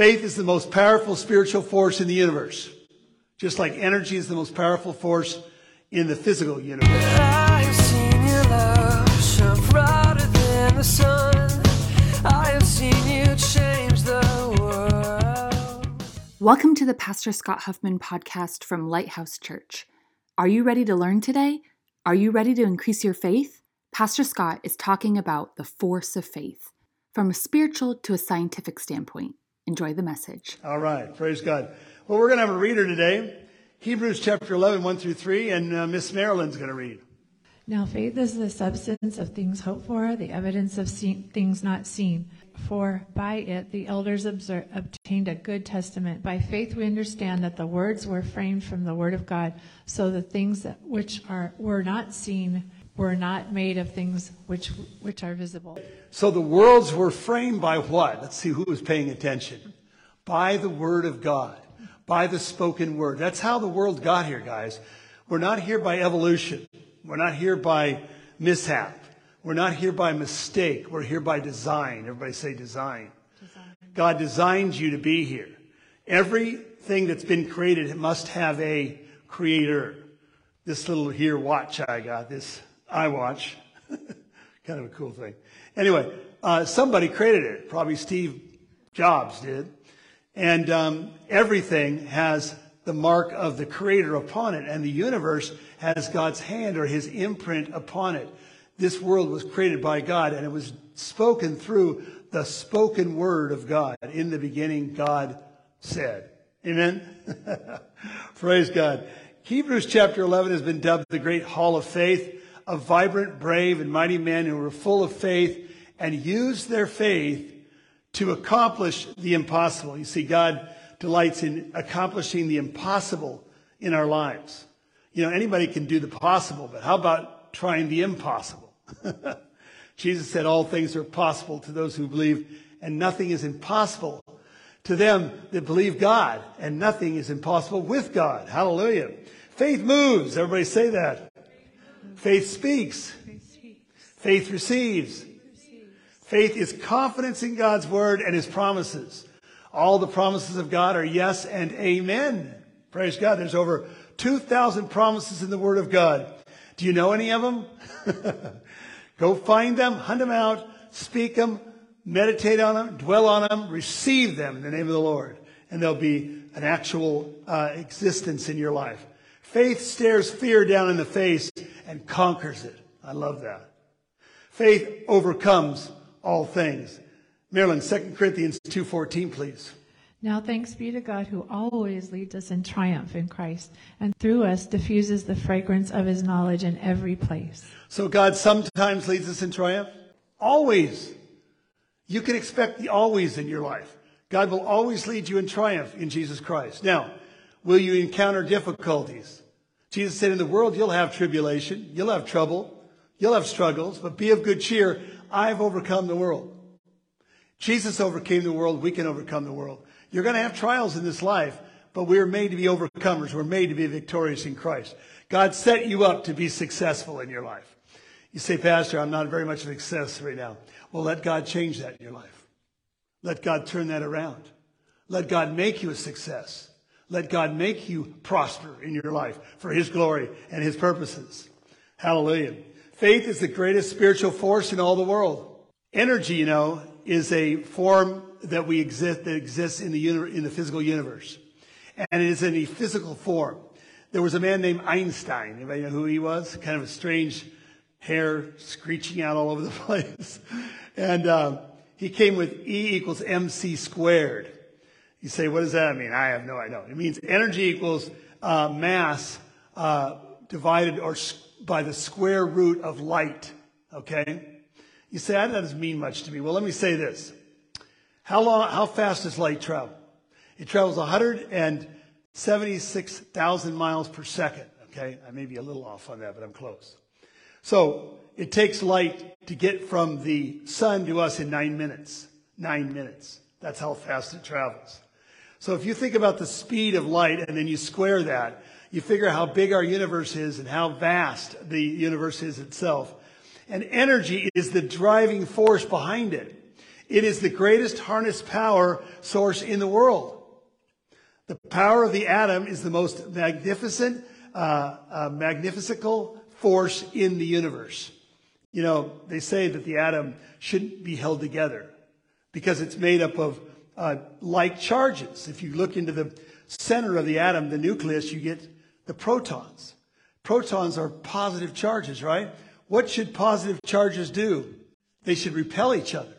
Faith is the most powerful spiritual force in the universe, just like energy is the most powerful force in the physical universe. I have seen your love shine brighter than the sun. I have seen you change the world. Welcome to the Pastor Scott Huffman podcast from Lighthouse Church. Are you ready to learn today? Are you ready to increase your faith? Pastor Scott is talking about the force of faith from a spiritual to a scientific standpoint. Enjoy the message. All right, praise God. Well, we're going to have a reader today, Hebrews chapter 11, 1 through 3, and uh, Miss Marilyn's going to read. Now, faith is the substance of things hoped for, the evidence of seen, things not seen. For by it the elders obser- obtained a good testament. By faith we understand that the words were framed from the word of God, so the things that which are were not seen were not made of things which which are visible. So the worlds were framed by what? Let's see who was paying attention. By the word of God, by the spoken word. That's how the world got here, guys. We're not here by evolution. We're not here by mishap. We're not here by mistake. We're here by design. Everybody say design. God designed you to be here. Everything that's been created must have a creator. This little here watch I got, this iWatch, kind of a cool thing. Anyway, uh, somebody created it. Probably Steve Jobs did. And um, everything has the mark of the creator upon it, and the universe has God's hand or his imprint upon it. This world was created by God, and it was spoken through the spoken word of God. In the beginning, God said. Amen? Praise God. Hebrews chapter 11 has been dubbed the great hall of faith, of vibrant, brave, and mighty men who were full of faith and used their faith to accomplish the impossible. You see, God delights in accomplishing the impossible in our lives. You know, anybody can do the possible, but how about trying the impossible? Jesus said all things are possible to those who believe, and nothing is impossible to them that believe God, and nothing is impossible with God. Hallelujah. Faith moves. Everybody say that. Faith speaks. Faith receives. Faith is confidence in God's word and his promises. All the promises of God are yes and amen. Praise God. There's over 2,000 promises in the word of God. Do you know any of them? Go find them, hunt them out, speak them, meditate on them, dwell on them, receive them in the name of the Lord. And there'll be an actual uh, existence in your life. Faith stares fear down in the face and conquers it. I love that. Faith overcomes all things. Marilyn, 2 Corinthians 2.14, please. Now thanks be to God who always leads us in triumph in Christ, and through us diffuses the fragrance of his knowledge in every place. So God sometimes leads us in triumph. Always. You can expect the always in your life. God will always lead you in triumph in Jesus Christ. Now, will you encounter difficulties? Jesus said, in the world you'll have tribulation, you'll have trouble, you'll have struggles, but be of good cheer. I've overcome the world. Jesus overcame the world. We can overcome the world. You're going to have trials in this life, but we're made to be overcomers. We're made to be victorious in Christ. God set you up to be successful in your life. You say, Pastor, I'm not very much of success right now. Well, let God change that in your life. Let God turn that around. Let God make you a success. Let God make you prosper in your life for His glory and His purposes. Hallelujah. Faith is the greatest spiritual force in all the world. Energy, you know, is a form that we exist that exists in the uni- in the physical universe, and it is in a physical form. There was a man named Einstein. Anybody know who he was? Kind of a strange hair screeching out all over the place, and um, he came with E equals mc squared. You say, what does that mean? I have no idea. It means energy equals uh, mass uh, divided or by the square root of light. Okay. You say, that doesn't mean much to me. Well, let me say this. How long, how fast does light travel? It travels 176,000 miles per second. Okay. I may be a little off on that, but I'm close. So it takes light to get from the sun to us in nine minutes. Nine minutes. That's how fast it travels. So if you think about the speed of light and then you square that, you figure how big our universe is and how vast the universe is itself. And energy is the driving force behind it. It is the greatest harness power source in the world. The power of the atom is the most magnificent, uh, uh, magnifical force in the universe. You know, they say that the atom shouldn't be held together because it's made up of uh, like charges. If you look into the center of the atom, the nucleus, you get the protons. Protons are positive charges, right? What should positive charges do? They should repel each other.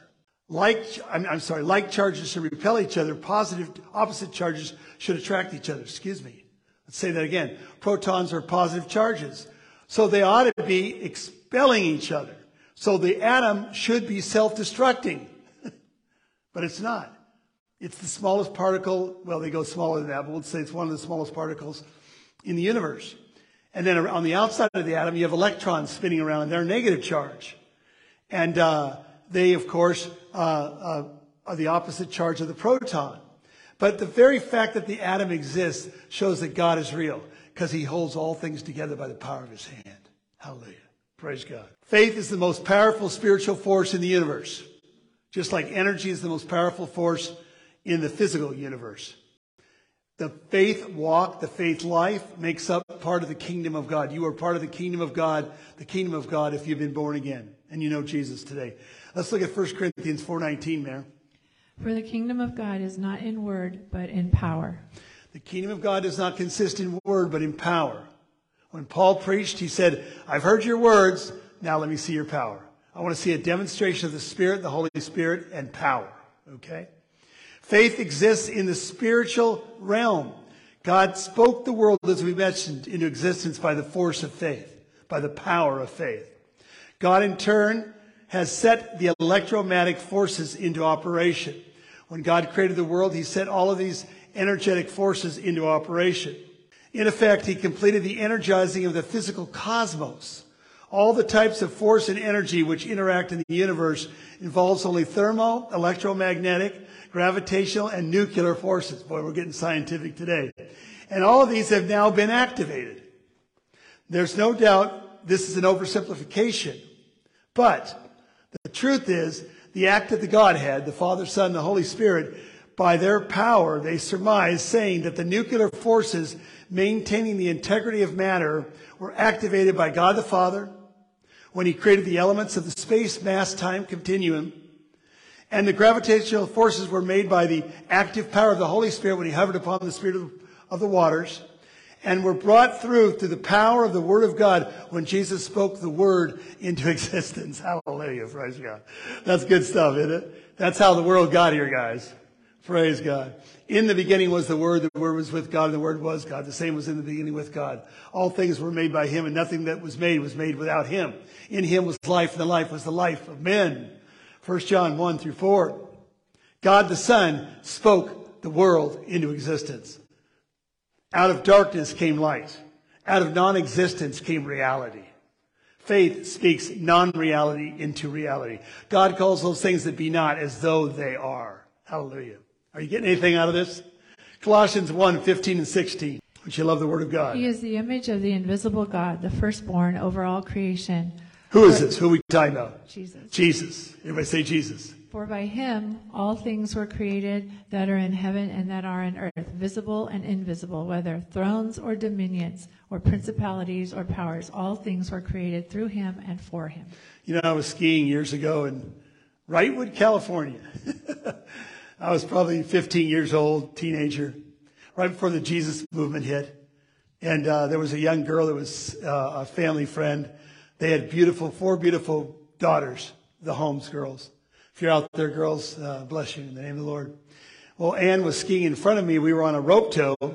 Like, I'm, I'm sorry, like charges should repel each other. Positive, opposite charges should attract each other. Excuse me. Let's say that again. Protons are positive charges. So they ought to be expelling each other. So the atom should be self-destructing. but it's not. It's the smallest particle. Well, they go smaller than that, but we'll say it's one of the smallest particles in the universe. And then on the outside of the atom, you have electrons spinning around, they're negative charge. And uh, they, of course, uh, uh, are the opposite charge of the proton. But the very fact that the atom exists shows that God is real because he holds all things together by the power of his hand. Hallelujah. Praise God. Faith is the most powerful spiritual force in the universe, just like energy is the most powerful force in the physical universe. The faith walk, the faith life makes up part of the kingdom of God. You are part of the kingdom of God, the kingdom of God if you've been born again and you know Jesus today. Let's look at 1 Corinthians 4:19 there. For the kingdom of God is not in word, but in power. The kingdom of God does not consist in word, but in power. When Paul preached, he said, I've heard your words, now let me see your power. I want to see a demonstration of the Spirit, the Holy Spirit, and power. Okay? Faith exists in the spiritual realm. God spoke the world, as we mentioned, into existence by the force of faith, by the power of faith. God, in turn, has set the electromagnetic forces into operation. When God created the world, he set all of these energetic forces into operation. In effect, he completed the energizing of the physical cosmos. All the types of force and energy which interact in the universe involves only thermo, electromagnetic, gravitational, and nuclear forces. Boy, we're getting scientific today. And all of these have now been activated. There's no doubt this is an oversimplification. But the truth is, the act of the Godhead, the Father, Son, the Holy Spirit, by their power, they surmise, saying that the nuclear forces maintaining the integrity of matter were activated by God the Father when He created the elements of the space mass time continuum. And the gravitational forces were made by the active power of the Holy Spirit when He hovered upon the Spirit of, of the waters and were brought through through the power of the Word of God when Jesus spoke the Word into existence. Hallelujah. Praise God. That's good stuff, isn't it? That's how the world got here, guys. Praise God. In the beginning was the Word, the Word was with God, and the Word was God. The same was in the beginning with God. All things were made by Him, and nothing that was made was made without Him. In Him was life, and the life was the life of men. 1 John 1 through 4. God the Son spoke the world into existence. Out of darkness came light. Out of non-existence came reality. Faith speaks non-reality into reality. God calls those things that be not as though they are. Hallelujah. Are you getting anything out of this? Colossians 1, 15 and 16. Would you love the word of God? He is the image of the invisible God, the firstborn over all creation. Who is this? Who are we talking about? Jesus. Jesus. Everybody say Jesus. For by him all things were created that are in heaven and that are in earth, visible and invisible, whether thrones or dominions or principalities or powers. All things were created through him and for him. You know, I was skiing years ago in Wrightwood, California. I was probably 15 years old, teenager, right before the Jesus movement hit. And uh, there was a young girl that was uh, a family friend. They had beautiful, four beautiful daughters, the Holmes girls. If you're out there, girls, uh, bless you in the name of the Lord. Well, Ann was skiing in front of me. We were on a rope tow. I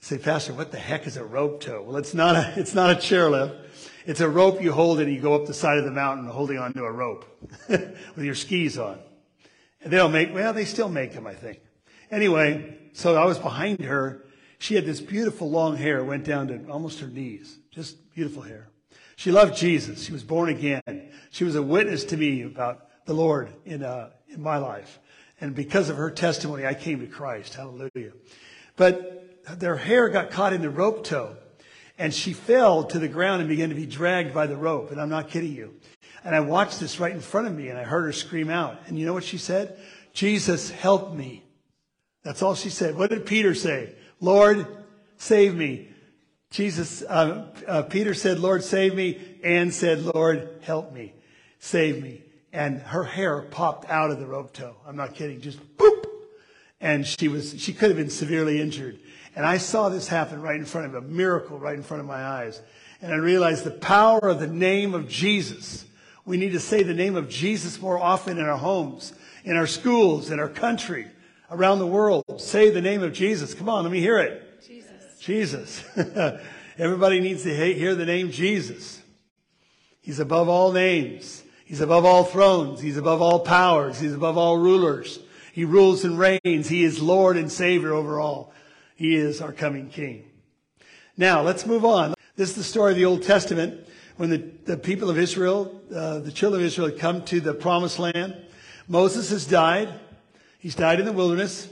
say, Pastor, what the heck is a rope tow? Well, it's not a, it's not a chairlift. It's a rope you hold and you go up the side of the mountain holding onto a rope with your skis on. And they don't make, well, they still make them, I think. Anyway, so I was behind her. She had this beautiful long hair, went down to almost her knees. Just beautiful hair. She loved Jesus. She was born again. She was a witness to me about the Lord in, uh, in my life. And because of her testimony, I came to Christ. Hallelujah. But their hair got caught in the rope tow and she fell to the ground and began to be dragged by the rope. And I'm not kidding you. And I watched this right in front of me and I heard her scream out. And you know what she said? Jesus, help me. That's all she said. What did Peter say? Lord, save me. Jesus, uh, uh, Peter said, Lord, save me. Anne said, Lord, help me. Save me. And her hair popped out of the rope tow. I'm not kidding. Just boop. And she was, she could have been severely injured. And I saw this happen right in front of a miracle right in front of my eyes. And I realized the power of the name of Jesus. We need to say the name of Jesus more often in our homes, in our schools, in our country, around the world. Say the name of Jesus. Come on, let me hear it. Jesus. Everybody needs to hear the name Jesus. He's above all names. He's above all thrones. He's above all powers. He's above all rulers. He rules and reigns. He is Lord and Savior over all. He is our coming King. Now, let's move on. This is the story of the Old Testament when the, the people of Israel, uh, the children of Israel had come to the promised land. Moses has died. He's died in the wilderness.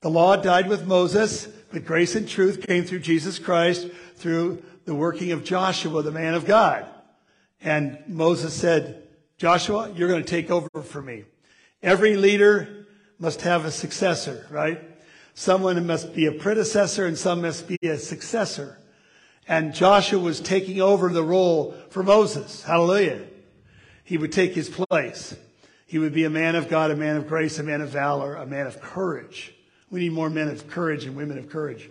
The law died with Moses, but grace and truth came through Jesus Christ through the working of Joshua, the man of God. And Moses said, Joshua, you're going to take over for me. Every leader must have a successor, right? Someone must be a predecessor and some must be a successor. And Joshua was taking over the role for Moses. Hallelujah. He would take his place. He would be a man of God, a man of grace, a man of valor, a man of courage. We need more men of courage and women of courage.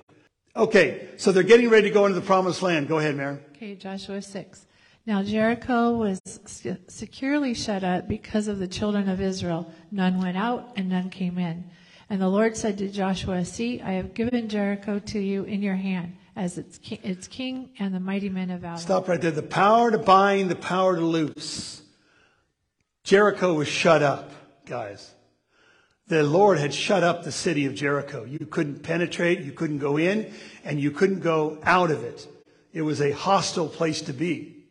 Okay, so they're getting ready to go into the promised land. Go ahead, Mary. Okay, Joshua 6. Now Jericho was securely shut up because of the children of Israel. None went out and none came in. And the Lord said to Joshua, See, I have given Jericho to you in your hand as its, ki- its king and the mighty men of valor. Stop right there. The power to bind, the power to loose. Jericho was shut up, guys. The Lord had shut up the city of Jericho. You couldn't penetrate, you couldn't go in, and you couldn't go out of it. It was a hostile place to be.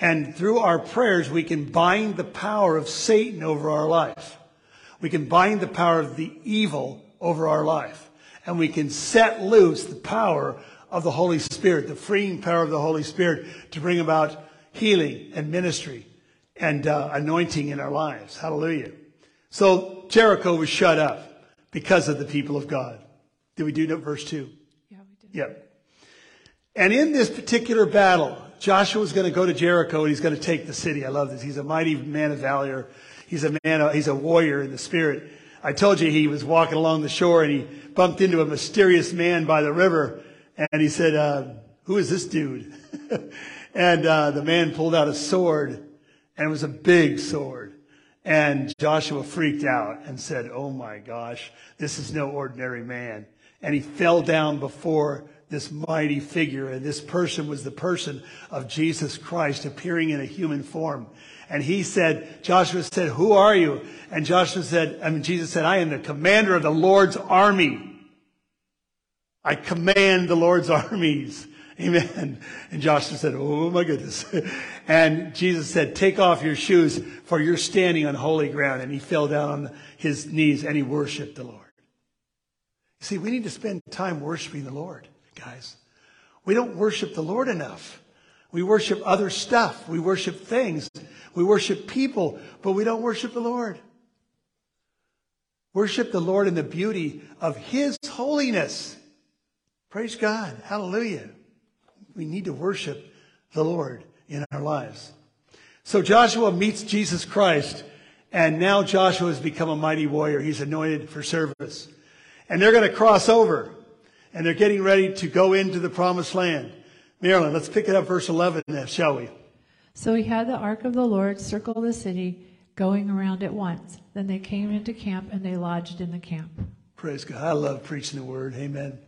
And through our prayers, we can bind the power of Satan over our life. We can bind the power of the evil over our life. And we can set loose the power of the Holy Spirit, the freeing power of the Holy Spirit to bring about healing and ministry and uh, anointing in our lives. Hallelujah. So Jericho was shut up because of the people of God. Did we do that verse 2? Yeah, we did. Yep. And in this particular battle, Joshua is going to go to Jericho and he's going to take the city. I love this. He's a mighty man of valor. He's a man, he's a warrior in the spirit. I told you he was walking along the shore and he bumped into a mysterious man by the river and he said, uh, who is this dude? and uh, the man pulled out a sword and it was a big sword. And Joshua freaked out and said, Oh my gosh, this is no ordinary man. And he fell down before this mighty figure. And this person was the person of Jesus Christ appearing in a human form. And he said, Joshua said, Who are you? And Joshua said, I mean, Jesus said, I am the commander of the Lord's army. I command the Lord's armies. Amen. And Joshua said, Oh my goodness. And Jesus said, Take off your shoes, for you're standing on holy ground. And he fell down on his knees and he worshiped the Lord. See, we need to spend time worshiping the Lord, guys. We don't worship the Lord enough. We worship other stuff. We worship things. We worship people, but we don't worship the Lord. Worship the Lord in the beauty of His holiness. Praise God. Hallelujah. We need to worship the Lord in our lives. So Joshua meets Jesus Christ, and now Joshua has become a mighty warrior. He's anointed for service. And they're going to cross over, and they're getting ready to go into the promised land. Marilyn, let's pick it up verse 11, now, shall we? So he had the ark of the Lord circle the city, going around it once. Then they came into camp and they lodged in the camp. Praise God. I love preaching the word. Amen.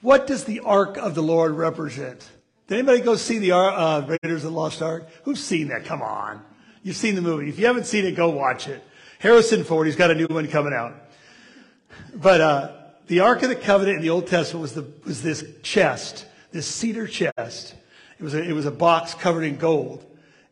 What does the ark of the Lord represent? Did anybody go see the uh, Raiders of the Lost Ark? Who's seen that? Come on. You've seen the movie. If you haven't seen it, go watch it. Harrison Ford, he's got a new one coming out. But uh, the Ark of the Covenant in the Old Testament was, the, was this chest, this cedar chest. It was, a, it was a box covered in gold.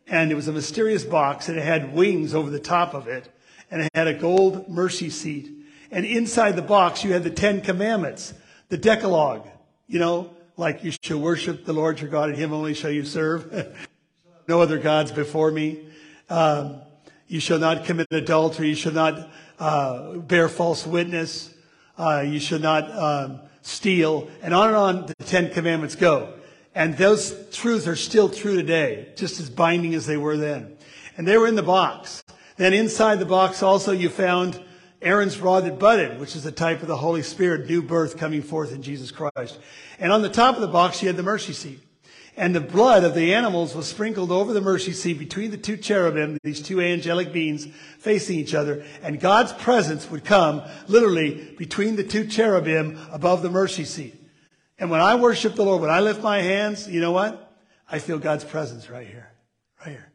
And it was a mysterious box, and it had wings over the top of it. And it had a gold mercy seat. And inside the box, you had the Ten Commandments, the Decalogue. You know, like you shall worship the Lord your God, and him only shall you serve. no other gods before me. Um, you shall not commit adultery. You shall not uh, bear false witness. Uh, you shall not um, steal. And on and on the Ten Commandments go. And those truths are still true today, just as binding as they were then. And they were in the box. Then inside the box also you found Aaron's rod that budded, which is a type of the Holy Spirit, new birth coming forth in Jesus Christ. And on the top of the box you had the mercy seat. And the blood of the animals was sprinkled over the mercy seat between the two cherubim, these two angelic beings facing each other. And God's presence would come literally between the two cherubim above the mercy seat. And when I worship the Lord, when I lift my hands, you know what? I feel God's presence right here. Right here.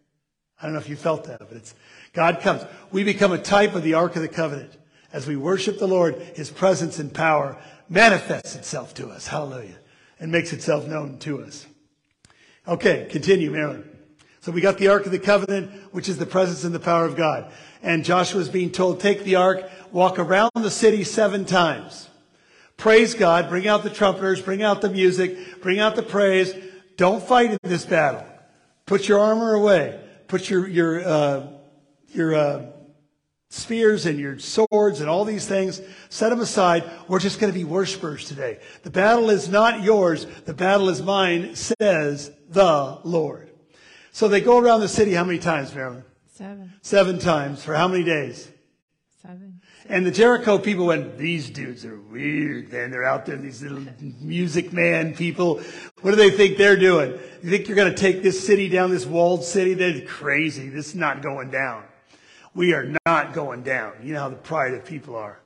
I don't know if you felt that, but it's God comes. We become a type of the Ark of the Covenant. As we worship the Lord, His presence and power manifests itself to us. Hallelujah. And makes itself known to us. Okay, continue, Marilyn. So we got the Ark of the Covenant, which is the presence and the power of God. And Joshua is being told, take the Ark, walk around the city seven times. Praise God, bring out the trumpeters, bring out the music, bring out the praise. Don't fight in this battle. Put your armor away. Put your, your, uh, your, uh, spears and your swords and all these things, set them aside. We're just going to be worshipers today. The battle is not yours. The battle is mine, says the Lord. So they go around the city how many times, Marilyn? Seven. Seven times. For how many days? And the Jericho people went, these dudes are weird, man. They're out there, these little music man people. What do they think they're doing? You think you're going to take this city down, this walled city? They're crazy. This is not going down. We are not going down. You know how the pride of people are.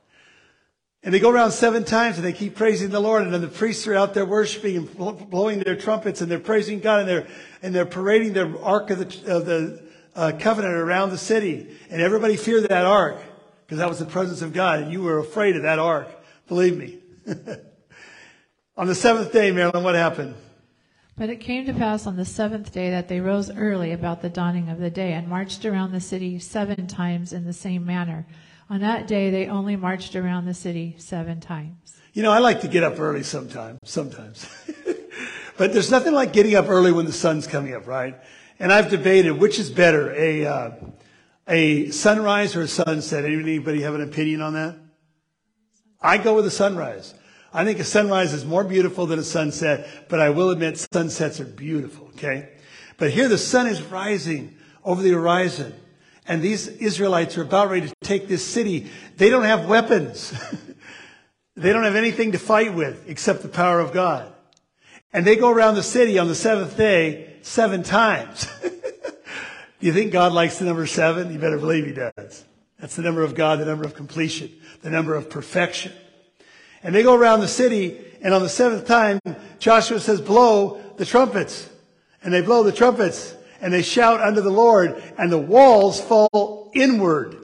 And they go around seven times and they keep praising the Lord. And then the priests are out there worshiping and blowing their trumpets and they're praising God and they're, and they're parading their ark of the, of the uh, covenant around the city. And everybody feared that ark because that was the presence of God. And you were afraid of that ark. Believe me. On the seventh day, Marilyn, what happened? But it came to pass on the seventh day that they rose early about the dawning of the day and marched around the city seven times in the same manner. On that day, they only marched around the city seven times. You know, I like to get up early sometimes, sometimes. but there's nothing like getting up early when the sun's coming up, right? And I've debated which is better, a, uh, a sunrise or a sunset. Anybody have an opinion on that? I go with a sunrise. I think a sunrise is more beautiful than a sunset, but I will admit sunsets are beautiful, okay? But here the sun is rising over the horizon, and these Israelites are about ready to take this city. They don't have weapons. they don't have anything to fight with except the power of God. And they go around the city on the seventh day seven times. Do you think God likes the number seven? You better believe he does. That's the number of God, the number of completion, the number of perfection. And they go around the city, and on the seventh time, Joshua says, blow the trumpets. And they blow the trumpets, and they shout unto the Lord, and the walls fall inward,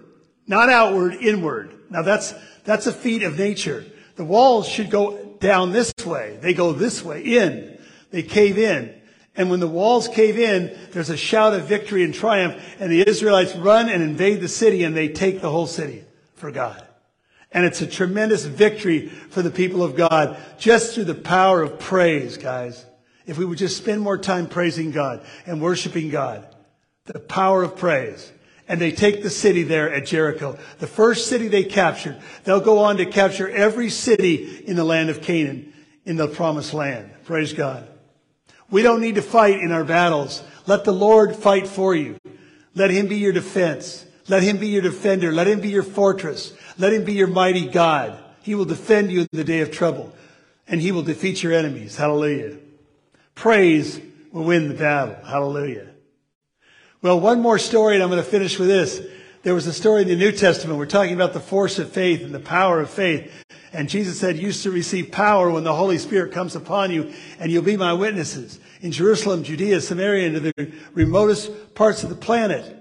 not outward, inward. Now that's, that's a feat of nature. The walls should go down this way. They go this way, in. They cave in. And when the walls cave in, there's a shout of victory and triumph, and the Israelites run and invade the city, and they take the whole city for God. And it's a tremendous victory for the people of God just through the power of praise, guys. If we would just spend more time praising God and worshiping God, the power of praise. And they take the city there at Jericho, the first city they captured. They'll go on to capture every city in the land of Canaan, in the promised land. Praise God. We don't need to fight in our battles. Let the Lord fight for you. Let him be your defense. Let him be your defender. Let him be your fortress. Let him be your mighty God. He will defend you in the day of trouble and he will defeat your enemies. Hallelujah. Praise will win the battle. Hallelujah. Well, one more story and I'm going to finish with this. There was a story in the New Testament. We're talking about the force of faith and the power of faith. And Jesus said, you to receive power when the Holy Spirit comes upon you and you'll be my witnesses in Jerusalem, Judea, Samaria, and to the remotest parts of the planet.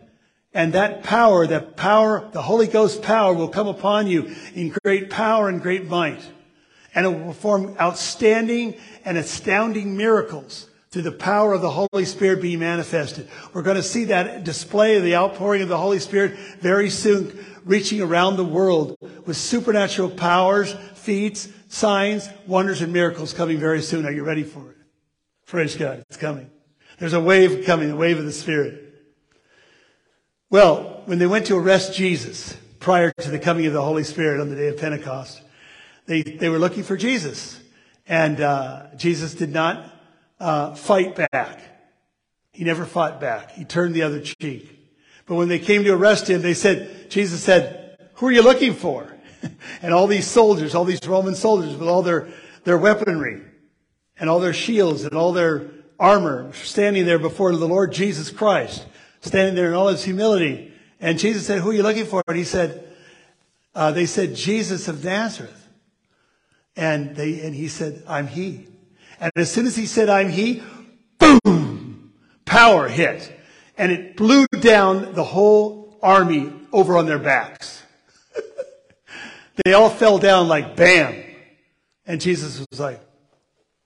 And that power, that power, the Holy Ghost power will come upon you in great power and great might. And it will perform outstanding and astounding miracles through the power of the Holy Spirit being manifested. We're going to see that display of the outpouring of the Holy Spirit very soon, reaching around the world with supernatural powers, feats, signs, wonders, and miracles coming very soon. Are you ready for it? Praise God. It's coming. There's a wave coming, the wave of the Spirit. Well, when they went to arrest Jesus prior to the coming of the Holy Spirit on the day of Pentecost, they, they were looking for Jesus. And uh, Jesus did not uh, fight back. He never fought back. He turned the other cheek. But when they came to arrest him, they said, Jesus said, who are you looking for? and all these soldiers, all these Roman soldiers with all their, their weaponry and all their shields and all their armor standing there before the Lord Jesus Christ, standing there in all his humility. And Jesus said, who are you looking for? And he said, uh, they said, Jesus of Nazareth. And they, and he said, I'm he. And as soon as he said, I'm he, boom, power hit. And it blew down the whole army over on their backs. they all fell down like bam. And Jesus was like,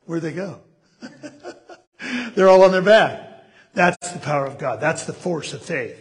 where'd they go? They're all on their back. That's the power of God. That's the force of faith.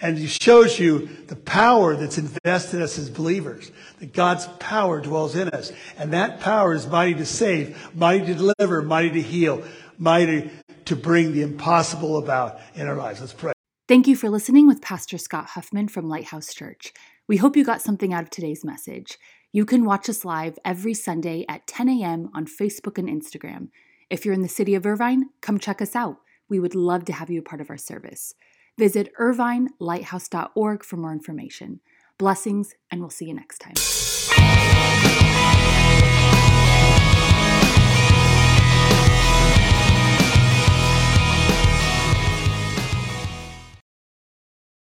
And it shows you the power that's invested in us as believers. That God's power dwells in us. And that power is mighty to save, mighty to deliver, mighty to heal, mighty to bring the impossible about in our lives. Let's pray. Thank you for listening with Pastor Scott Huffman from Lighthouse Church. We hope you got something out of today's message. You can watch us live every Sunday at 10 a.m. on Facebook and Instagram. If you're in the city of Irvine, come check us out. We would love to have you a part of our service. Visit irvinelighthouse.org for more information. Blessings, and we'll see you next time.